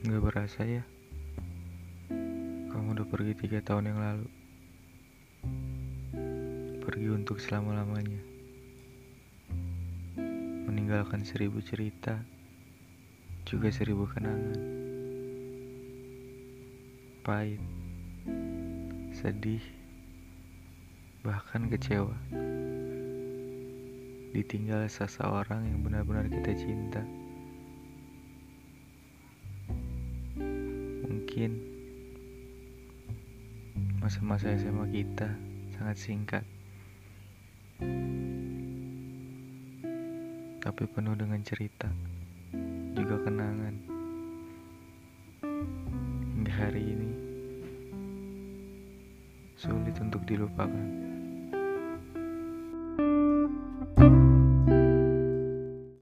Gak berasa ya. Kamu udah pergi tiga tahun yang lalu. Pergi untuk selama-lamanya. Meninggalkan seribu cerita Juga seribu kenangan. Pahit Sedih Bahkan kecewa. Ditinggal seseorang yang benar-benar kita cinta Mungkin masa-masa SMA kita sangat singkat, tapi penuh dengan cerita, juga kenangan. Hingga hari ini sulit untuk dilupakan.